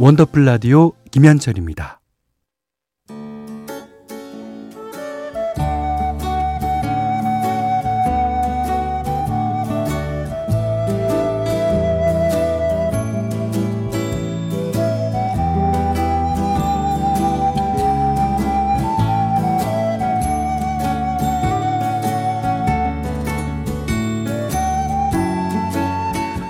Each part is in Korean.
원더풀 라디오 김현철입니다.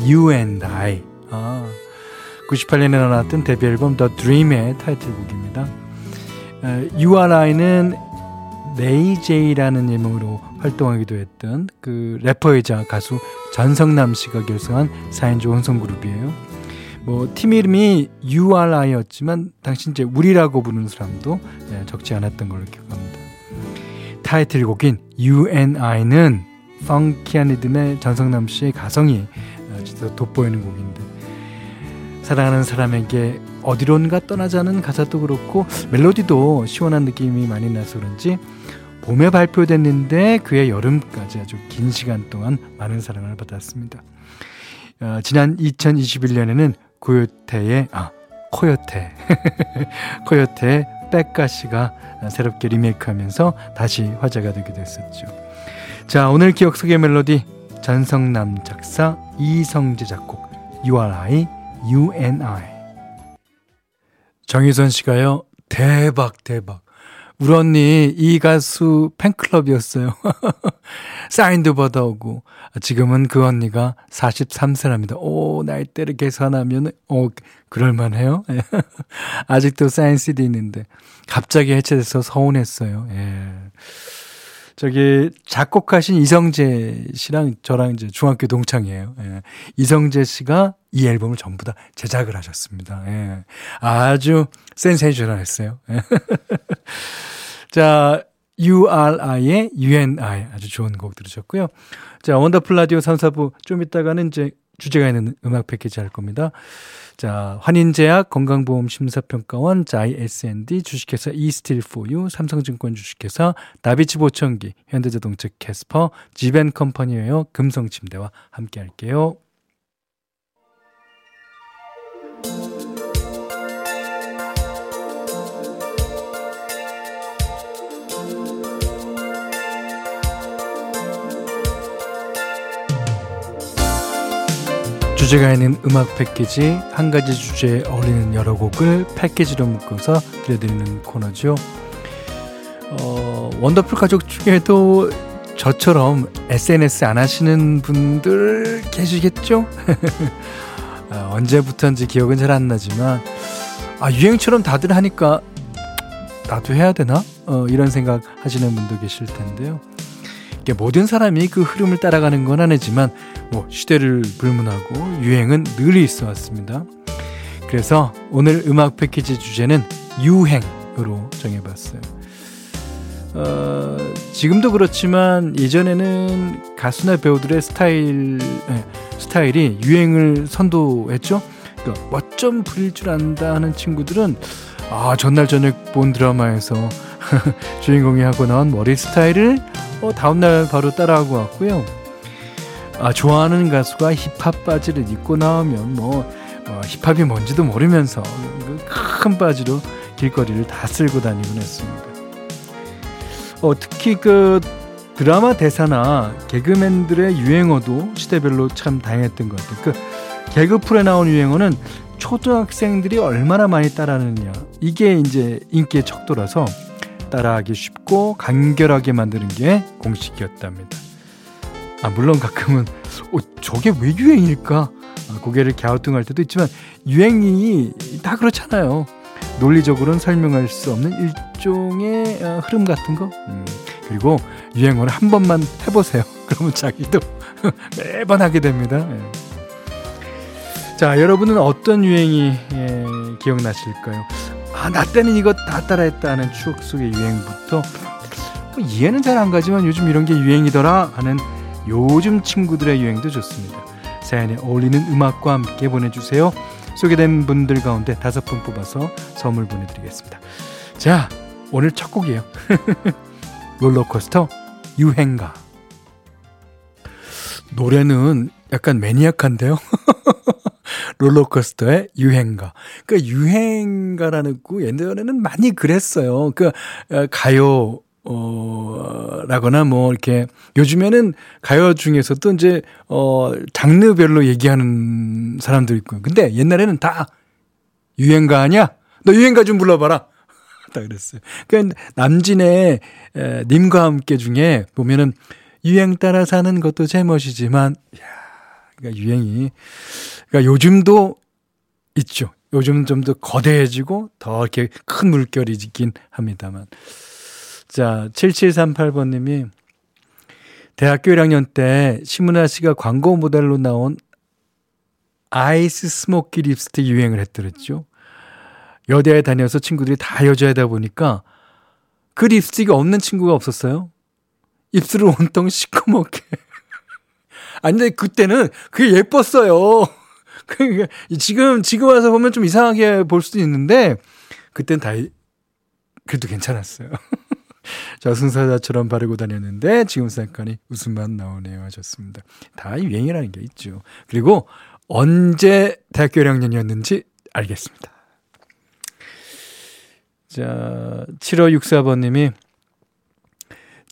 You and I. 아, 98년에 나왔던 데뷔 앨범 The Dream의 타이틀곡입니다. 어, URI는 네이제이라는 예명으로 활동하기도 했던 그 래퍼이자 가수 전성남 씨가 결성한 4인조 혼성 그룹이에요. 뭐 팀 이름이 URI였지만 당시 이제 우리라고 부르는 사람도 예, 적지 않았던 걸로 기억합니다. 타이틀곡인 You and I는 펑키한 리듬의 전성남 씨의 가성이 진짜 돋보이는 곡인데 사랑하는 사람에게 어디론가 떠나자는 가사도 그렇고 멜로디도 시원한 느낌이 많이 나서 그런지 봄에 발표됐는데 그해 여름까지 아주 긴 시간 동안 많은 사랑을 받았습니다. 어, 지난 2021년에는 고요태의 아 코요태 코요태의 백가시가 새롭게 리메이크하면서 다시 화제가 되기도 했었죠. 자 오늘 기억 속의 멜로디 전성남 작사, 이성재 작곡, URI, UNI. 정희선 씨가요, 대박, 대박. 우리 언니, 이 가수 팬클럽이었어요. 사인도 받아오고. 지금은 그 언니가 43세랍니다. 오, 나이대를 계산하면, 오, 그럴만해요. 아직도 사인 CD 있는데. 갑자기 해체돼서 서운했어요. 예. 저기 작곡하신 이성재 씨랑 저랑 이제 중학교 동창이에요. 예. 이성재 씨가 이 앨범을 전부 다 제작을 하셨습니다. 예. 아주 센세이션했어요. 예. 자, URI의 UNI 아주 좋은 곡 들으셨고요. 자, 원더풀 라디오 3, 4부 좀 이따가는 이제 주제가 있는 음악 패키지 할 겁니다. 자, 환인제약 건강보험 심사평가원 자이 S&D 주식회사 이스틸포유 삼성증권 주식회사 나비치 보청기 현대자동차 캐스퍼 지벤컴퍼니웨어 금성침대와 함께 할게요. 주제가 있는 음악 패키지 한 가지 주제에 어울리는 여러 곡을 패키지로 묶어서 들려드리는 코너죠. 어, 원더풀 가족 중에도 저처럼 SNS 안 하시는 분들 계시겠죠? 아, 언제부터인지 기억은 잘 안 나지만 아, 유행처럼 다들 하니까 나도 해야 되나? 어, 이런 생각 하시는 분도 계실 텐데요. 모든 사람이 그 흐름을 따라가는 건 아니지만 뭐 시대를 불문하고 유행은 늘 있어 왔습니다. 그래서 오늘 음악 패키지 주제는 유행으로 정해봤어요. 어, 지금도 그렇지만 예전에는 가수나 배우들의 스타일 네, 스타일이 유행을 선도했죠. 그러니까 멋좀 부릴 줄 안다 하는 친구들은 아 전날 저녁 본 드라마에서 주인공이 하고 나온 머리 스타일을 어, 다음날 바로 따라하고 왔고요. 아, 좋아하는 가수가 힙합 바지를 입고 나오면 뭐, 뭐 힙합이 뭔지도 모르면서 큰 바지로 길거리를 다 쓸고 다니곤 했습니다. 어, 특히 그 드라마 대사나 개그맨들의 유행어도 시대별로 참 다양했던 것 같아요. 그 개그 프로에 나온 유행어는 초등학생들이 얼마나 많이 따라하느냐 이게 이제 인기의 척도라서 따라하기 쉽고 간결하게 만드는 게 공식이었답니다. 아, 물론 가끔은 어, 저게 왜 유행일까? 아, 고개를 갸우뚱할 때도 있지만 유행이 다 그렇잖아요. 논리적으로는 설명할 수 없는 일종의 어, 흐름 같은 거. 음, 그리고 유행어를 한 번만 해보세요. 그러면 자기도 매번 하게 됩니다. 예. 자, 여러분은 어떤 유행이 예, 기억나실까요? 아, 나 때는 이거 다 따라했다 하는 추억 속의 유행부터 뭐 이해는 잘 안 가지만 요즘 이런 게 유행이더라 하는 요즘 친구들의 유행도 좋습니다. 사연에 어울리는 음악과 함께 보내주세요. 소개된 분들 가운데 다섯 분 뽑아서 선물 보내드리겠습니다. 자, 오늘 첫 곡이에요. 롤러코스터 유행가. 노래는 약간 매니악한데요. 롤러코스터의 유행가. 그러니까 유행가라는 거 옛날에는 많이 그랬어요. 그러니까 어, 가요 어, 라거나 뭐 이렇게 요즘에는 가요 중에서도 이제 어 장르별로 얘기하는 사람도 있고. 근데 옛날에는 다 유행가 아니야? 너 유행가 좀 불러봐라. 다 그랬어요. 그러니까 남진의 에, 님과 함께 중에 보면은 유행 따라 사는 것도 제멋이지만, 야, 그러니까 유행이, 그러니까 요즘도 있죠. 요즘은 좀 더 거대해지고 더 이렇게 큰 물결이 지긴 합니다만. 자, 7738번 님이 대학교 1학년 때 심은하 씨가 광고 모델로 나온 아이스 스모키 립스틱 유행을 했더랬죠. 여대에 다녀서 친구들이 다 여자이다 보니까 그 립스틱이 없는 친구가 없었어요. 입술을 온통 시커멓게. 아니, 근데 그때는 그게 예뻤어요. 그러니까 지금, 지금 와서 보면 좀 이상하게 볼 수도 있는데, 그땐 다, 그래도 괜찮았어요. 저승사자처럼 바르고 다녔는데, 지금 생각하니 웃음만 나오네요. 하셨습니다. 다 유행이라는 게 있죠. 그리고 언제 대학교 1학년이었는지 알겠습니다. 자, 7564번님이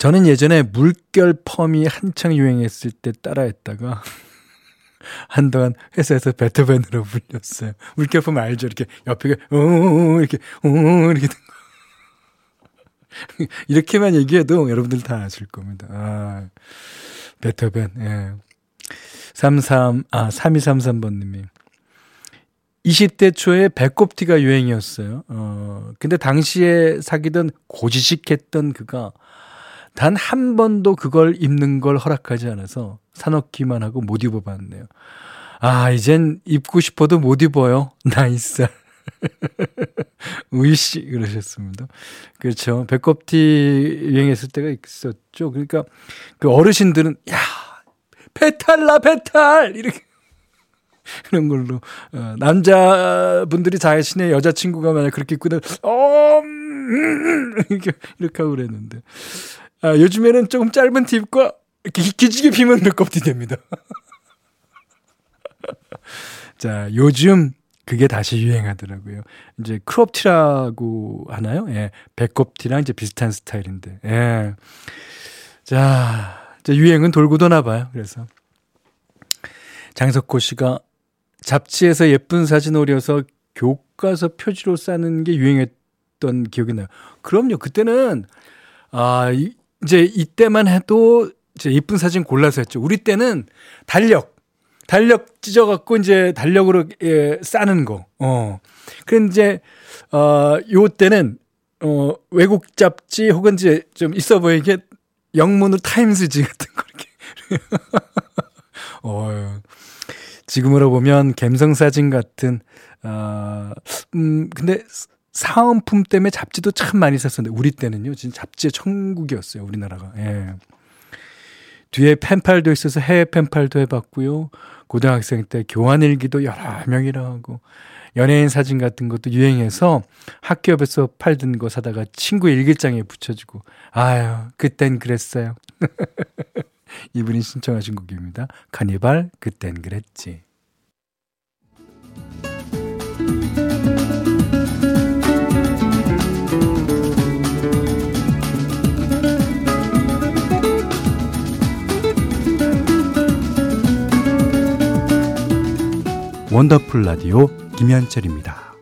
저는 예전에 물결 펌이 한창 유행했을 때 따라했다가 한동안 회사에서 베토벤으로 불렸어요. 물결 펌 알죠? 이렇게 옆에 오 이렇게 오 이렇게 된 거. 이렇게만 얘기해도 여러분들 다 아실 겁니다. 아, 베토벤. 예. 33, 아, 3233번 님이 20대 초에 배꼽티가 유행이었어요. 어, 근데 당시에 사귀던 고지식했던 그가 단 한 번도 그걸 입는 걸 허락하지 않아서 사놓기만 하고 못 입어봤네요. 아, 이젠 입고 싶어도 못 입어요. 나잇살. 우이씨, 그러셨습니다. 그렇죠. 배꼽티 유행했을 때가 있었죠. 그러니까 그 어르신들은, 야, 배탈나, 배탈! 이렇게. 그런 걸로 어, 남자분들이 자신의 여자친구가 만약 그렇게 입고 어 음, 이렇게 이렇게 하고 그랬는데 아, 요즘에는 조금 짧은 이렇게 기지개 피면 배꼽티 됩니다. 자 요즘 그게 다시 유행하더라고요. 이제 crop티라고 하나요? 예, 배꼽티랑 이제 비슷한 스타일인데. 예. 자, 이제 유행은 돌고 도나 봐요. 그래서 장석호 씨가 잡지에서 예쁜 사진 오려서 교과서 표지로 싸는 게 유행했던 기억이 나요. 그럼요. 그때는 아 이 제 이때만 해도 이제 예쁜 사진 골라서 했죠. 우리 때는 달력 달력 찢어갖고 이제 달력으로 예, 싸는 거. 어. 그런데 이제 어 요 때는 어 외국 잡지 혹은 이제 좀 있어 보이게 영문으로 타임스지 같은 거 이렇게. 어. 지금으로 보면 갬성 사진 같은 아, 음, 근데 사은품 때문에 잡지도 참 많이 샀었는데 우리 때는요, 진짜 잡지의 천국이었어요, 우리나라가. 예. 뒤에 펜팔도 있어서 해외 펜팔도 해봤고요. 고등학생 때 교환일기도 여러 명이랑 하고 연예인 사진 같은 것도 유행해서 학교 옆에서 팔던 거 사다가 친구 일기장에 붙여주고 아유 그땐 그랬어요. 이분이 신청하신 곡입니다. 카니발 그땐 그랬지. 원더풀 라디오 김현철입니다.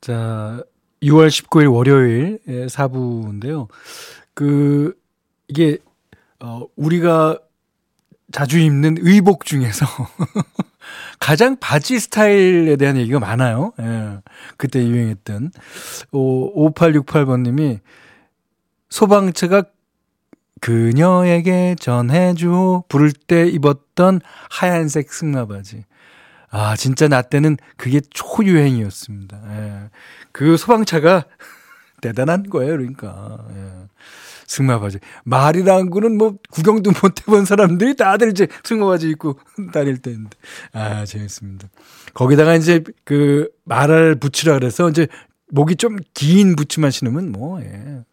자, 6월 19일 월요일 4부인데요. 그 이게 어, 우리가 자주 입는 의복 중에서 가장 바지 스타일에 대한 얘기가 많아요. 예. 그때 유행했던. 오, 5868번 님이 소방차가 그녀에게 전해줘 부를 때 입었던 하얀색 승마바지. 아, 진짜 나 때는 그게 초유행이었습니다. 예. 그 소방차가 대단한 거예요, 그러니까. 예. 승마 바지. 말이란 거는 뭐 구경도 못 해본 사람들이 다들 이제 승마 바지 입고 다닐 때인데. 아, 재밌습니다. 거기다가 이제 그 말을 붙이라 그래서 이제 목이 좀 긴 부츠만 신으면 뭐, 예.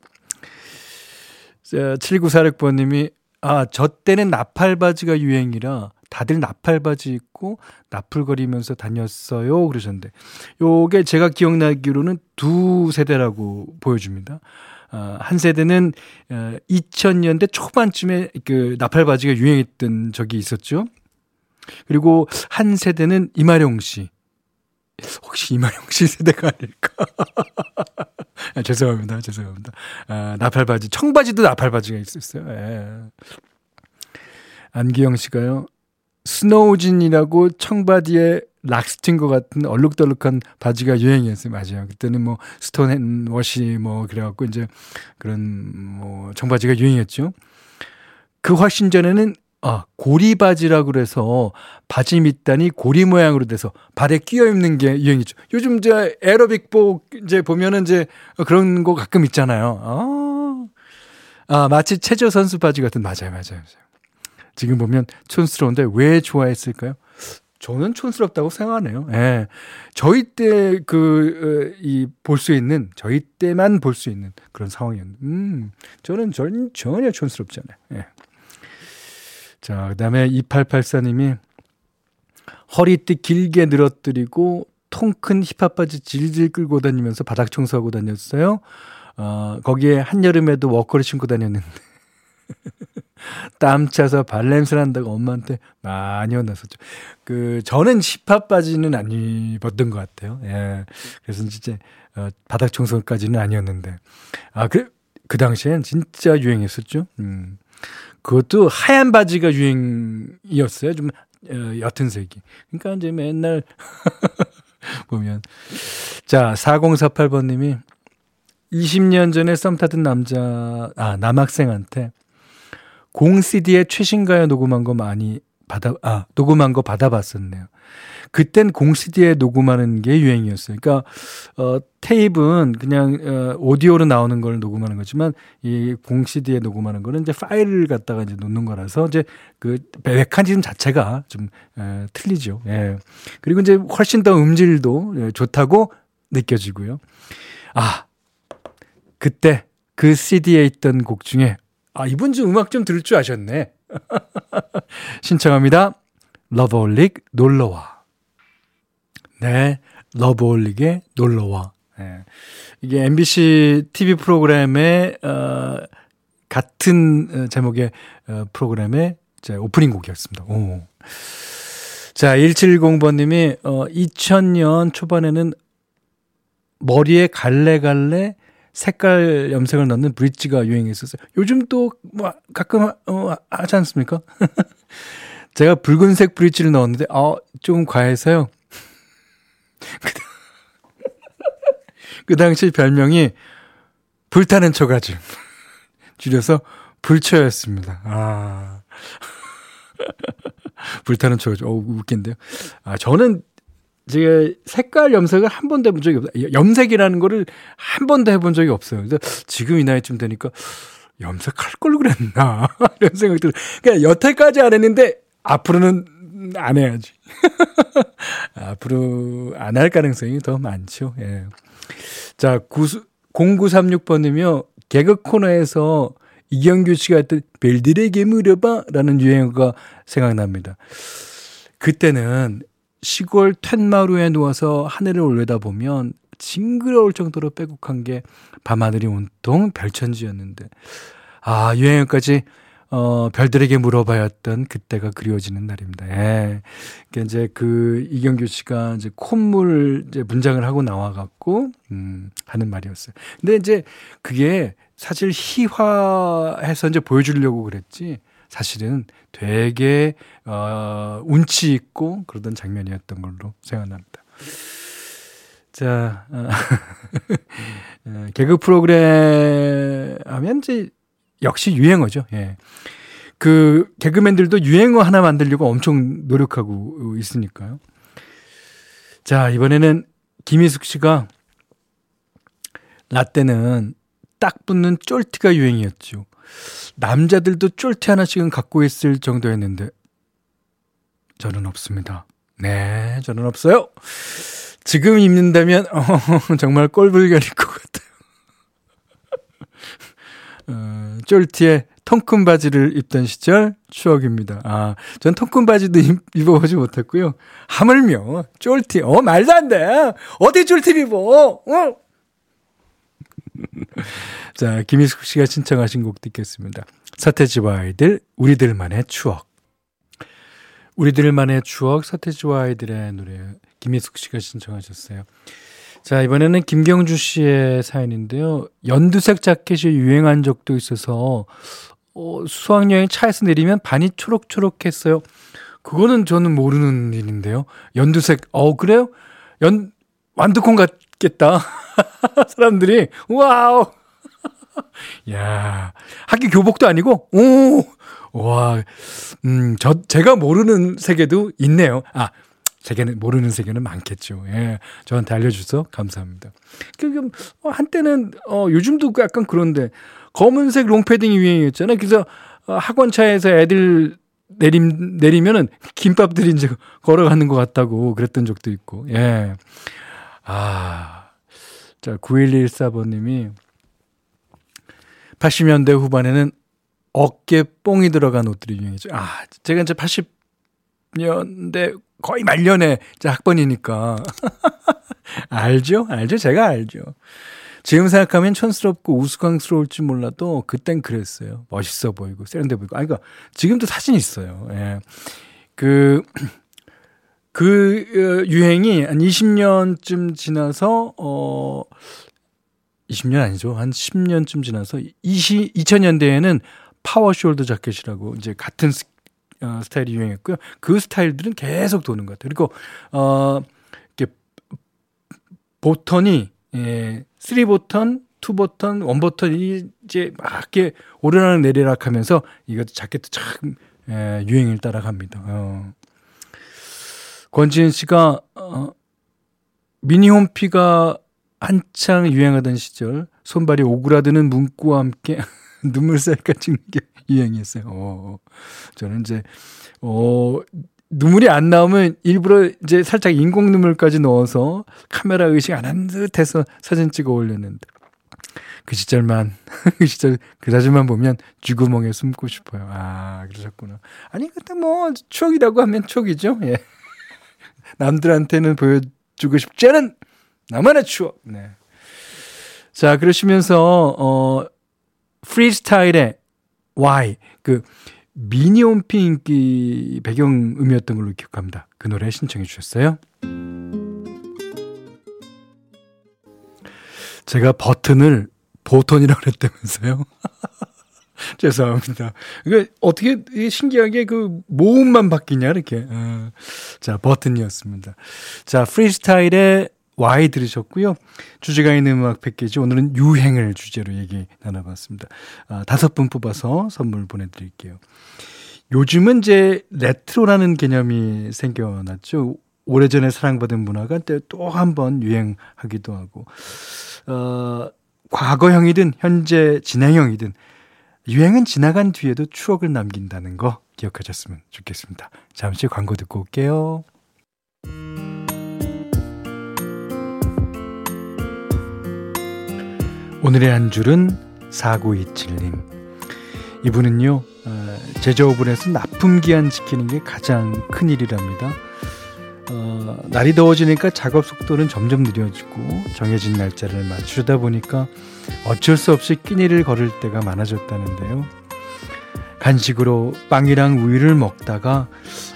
자, 7946번님이, 아, 저 때는 나팔 바지가 유행이라 다들 나팔바지 입고 나풀거리면서 다녔어요. 그러셨는데, 요게 제가 기억나기로는 두 세대라고 보여줍니다. 어, 한 세대는 어, 2000년대 초반쯤에 그 나팔바지가 유행했던 적이 있었죠. 그리고 한 세대는 이마룡 씨. 혹시 이마룡 씨 세대가 아닐까? 아, 죄송합니다. 죄송합니다. 아, 나팔바지. 청바지도 나팔바지가 있었어요. 예. 안기영 씨가요. snow jean이라고 청바지에 락스 튄 것 같은 얼룩덜룩한 바지가 유행이었어요. 맞아요. 그때는 뭐 stone and wash 뭐 그래갖고 이제 그런 뭐 청바지가 유행이었죠. 그 훨씬 전에는 아, 고리 바지라고 그래서 바지 밑단이 고리 모양으로 돼서 발에 끼어 입는 게 유행이죠. 요즘 이제 에어로빅복 이제 보면은 이제 그런 거 가끔 있잖아요. 아, 아 마치 체조 선수 바지 같은 맞아요, 맞아요, 맞아요. 지금 보면 촌스러운데 왜 좋아했을까요? 저는 촌스럽다고 생각하네요. 예. 저희 때 그, 어, 이, 볼 수 있는, 저희 때만 볼 수 있는 그런 상황이었는데, 음, 저는 전, 전혀 촌스럽지 않아요. 예. 자, 그 다음에 2884님이 허리띠 길게 늘어뜨리고 통 큰 힙합 바지 질질 끌고 다니면서 바닥 청소하고 다녔어요. 어, 거기에 한여름에도 워커를 신고 다녔는데. 땀 차서 발냄새 난다고 엄마한테 많이 혼났었죠. 그, 저는 힙합 바지는 안 입었던 것 같아요. 예. 그래서 진짜, 어, 바닥 청소까지는 아니었는데. 아, 그, 그 당시엔 진짜 유행했었죠. 음. 그것도 하얀 바지가 유행이었어요. 좀, 어, 옅은 색이. 그러니까 이제 맨날, 보면. 자, 4048번님이 20년 전에 썸 타던 남자, 아, 남학생한테 공 CD에 최신 가요 녹음한 거 많이 받아, 아, 녹음한 거 받아봤었네요. 그땐 공 CD에 녹음하는 게 유행이었어요. 그러니까, 어, 테이프는 그냥, 어, 오디오로 나오는 걸 녹음하는 거지만, 이 공 CD에 녹음하는 거는 이제 파일을 갖다가 이제 놓는 거라서, 이제 그 메커니즘 자체가 좀, 에, 틀리죠. 예. 그리고 이제 훨씬 더 음질도 예, 좋다고 느껴지고요. 아, 그때 그 CD에 있던 곡 중에 아, 이분 좀 음악 좀 들을 줄 아셨네. 신청합니다. 러브홀릭 놀러와. 네, 러브홀릭의 놀러와. 네. 이게 MBC TV 프로그램의 어, 같은 어, 제목의 어, 프로그램의 제 오프닝 곡이었습니다. 오. 자, 1710번님이 어, 2000년 초반에는 머리에 갈래갈래 색깔 염색을 넣는 브릿지가 유행했었어요. 요즘 또 뭐 가끔 어, 하지 않습니까? 제가 붉은색 브릿지를 넣었는데 어, 조금 과해서요. 그 당시 별명이 불타는 초가집 줄여서 불초였습니다. 아. 불타는 초가집. 어, 웃긴데요. 아, 저는 제가 색깔 염색을 한 번도 해본 적이 없어요. 염색이라는 거를 한 번도 해본 적이 없어요. 그래서 지금 이 나이쯤 되니까 염색할 걸 그랬나 이런 생각이 들어요. 그러니까 여태까지 안 했는데 앞으로는 안 해야지. 앞으로 안 할 가능성이 더 많죠. 예. 자, 0936번이며 개그 코너에서 이경규 씨가 했던 벨들에게 물어봐 라는 유행어가 생각납니다. 그때는 시골 툇마루에 누워서 하늘을 올려다보면 징그러울 정도로 빼곡한 게 밤하늘이 온통 별천지였는데 아 유행어까지 어 별들에게 물어봐였던 그때가 그리워지는 날입니다. 예. 그러니까 이제 그 이경규 씨가 이제 콧물 이제 문장을 하고 나와 갖고 음 하는 말이었어요. 근데 이제 그게 사실 희화해서 이제 보여주려고 그랬지 사실은 되게 어, 운치 있고 그러던 장면이었던 걸로 생각납니다. 자, 어, 어, 개그 프로그램 하면 이제 역시 유행어죠. 예. 그 개그맨들도 유행어 하나 만들려고 엄청 노력하고 있으니까요. 자, 이번에는 김희숙 씨가 라떼는 딱 붙는 쫄티가 유행이었죠. 남자들도 쫄티 하나씩은 갖고 있을 정도였는데 저는 없습니다. 네, 저는 없어요. 지금 입는다면 어, 정말 꼴불견일 것 같아요. 어, 쫄티에 통큰 바지를 입던 시절 추억입니다. 아, 전 통큰 바지도 입, 입어보지 못했고요. 하물며 쫄티, 어 말도 안 돼. 어디 쫄티를 입어? 어? 자, 김희숙 씨가 신청하신 곡 듣겠습니다. 서태지와 아이들, 우리들만의 추억. 우리들만의 추억, 서태지와 아이들의 노래, 김희숙 씨가 신청하셨어요. 자, 이번에는 김경주 씨의 사연인데요. 연두색 자켓이 유행한 적도 있어서, 어, 수학여행 차에서 내리면 반이 초록초록했어요. 그거는 저는 모르는 일인데요. 연두색, 어, 그래요? 연, 완두콩 같 겠다. 사람들이, wow! 야 학교 교복도 아니고, 오! 와, 음, 저, 제가 모르는 세계도 있네요. 아, 세계는, 모르는 세계는 많겠죠. 예. 저한테 알려 주셔서 감사합니다. 그, 어, 한때는, 어, 요즘도 약간 그런데, 검은색 롱패딩이 유행이었잖아요. 그래서, 어, 학원 차에서 애들 내림, 내리면은 김밥들이 이제 걸어가는 것 같다고 그랬던 적도 있고, 예. 아. 자, 9114번님이 80년대 후반에는 어깨 뽕이 들어간 옷들이 유행했죠. 아, 제가 이제 80년대 거의 말년에 학번이니까. 알죠? 알죠? 제가 알죠. 지금 생각하면 촌스럽고 우스꽝스러울지 몰라도 그땐 그랬어요. 멋있어 보이고 세련돼 보이고. 아니 그러니까 지금도 사진 있어요. 예. 그, 그 어, 유행이 한 20년쯤 지나서 어 20년 아니죠. 한 10년쯤 지나서 20, 2000년대에는 power shoulder 자켓이라고 이제 같은 스, 어, 타일이 유행했고요. 그 스타일들은 계속 도는 것 같아요. 그리고 어 이렇게 보턴이 예, 3 보턴, 2 보턴, 1 보턴이 이제 막 이렇게 오르락 내리락 하면서 이것도 자켓도 참 예, 유행을 따라갑니다. 어. 권지은 씨가 어 미니홈피가 한창 유행하던 시절 손발이 오그라드는 문구와 함께 눈물 셀카 찍는 게 유행이었어요. 어, 저는 이제 어 눈물이 안 나오면 일부러 이제 살짝 인공 눈물까지 넣어서 카메라 의식 안 한 듯해서 사진 찍어 올렸는데 그 시절만 그 시절 그 사진만 보면 쥐구멍에 숨고 싶어요. 아 그러셨구나. 아니 그때 뭐 추억이라고 하면 추억이죠. 예. 남들한테는 보여주고 싶지 않은 나만의 추억. 네. 자 그러시면서 어 프리스타일의 Why 그 미니홈피 인기 배경음이었던 걸로 기억합니다. 그 노래 신청해 주셨어요. 제가 버튼을 보턴이라고 그랬다면서요. 죄송합니다. 이게 어떻게 신기하게 그 모음만 바뀌냐 이렇게. 어. 자 버튼이었습니다. 자 프리스타일의 Y 들으셨고요. 주제가 있는 음악 패키지 오늘은 유행을 주제로 얘기 나눠봤습니다. 아, 다섯 분 뽑아서 선물 보내드릴게요. 요즘은 이제 레트로라는 개념이 생겨났죠. 오래전에 사랑받은 문화가 또 한 번 유행하기도 하고, 어, 과거형이든 현재 진행형이든 유행은 지나간 뒤에도 추억을 남긴다는 거 기억하셨으면 좋겠습니다. 잠시 광고 듣고 올게요. 오늘의 한 줄은 4927님. 이분은요, 어, 제조업을 해서 납품 기한 지키는 게 가장 큰 일이랍니다. 어, 날이 더워지니까 작업 속도는 점점 느려지고 정해진 날짜를 맞추다 보니까 어쩔 수 없이 끼니를 걸을 때가 많아졌다는데요. 간식으로 빵이랑 우유를 먹다가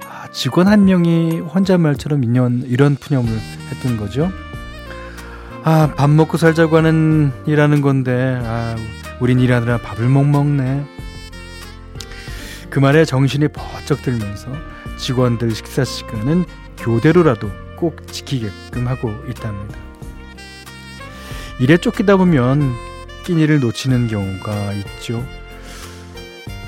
아, 직원 한 명이 혼잣말처럼 이런, 이런 푸념을 했던 거죠. 아, 밥 먹고 살자고 하는 일하는 건데, 아, 우린 일하느라 밥을 못 먹네. 그 말에 정신이 버쩍 들면서 직원들 식사 시간은 교대로라도 꼭 지키게끔 하고 있답니다. 일에 쫓기다 보면 끼니를 놓치는 경우가 있죠.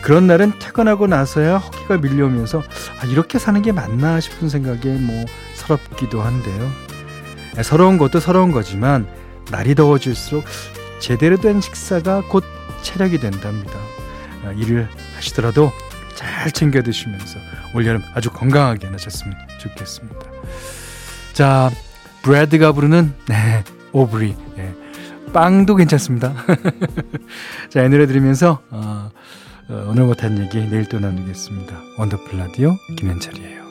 그런 날은 퇴근하고 나서야 허기가 밀려오면서 아, 이렇게 사는 게 맞나 싶은 생각에 뭐 서럽기도 한데요. 서러운 것도 서러운 거지만 날이 더워질수록 제대로 된 식사가 곧 체력이 된답니다. 아, 일을 하시더라도 잘 챙겨 드시면서 올여름 아주 건강하게 나셨으면 좋겠습니다. 자, 브래드가 부르는 네, 오브리. 네, 빵도 괜찮습니다. 자, 이 노래 들으면서 어, 어, 오늘 못한 얘기 내일 또 나누겠습니다. 원더풀 라디오 김현철이에요.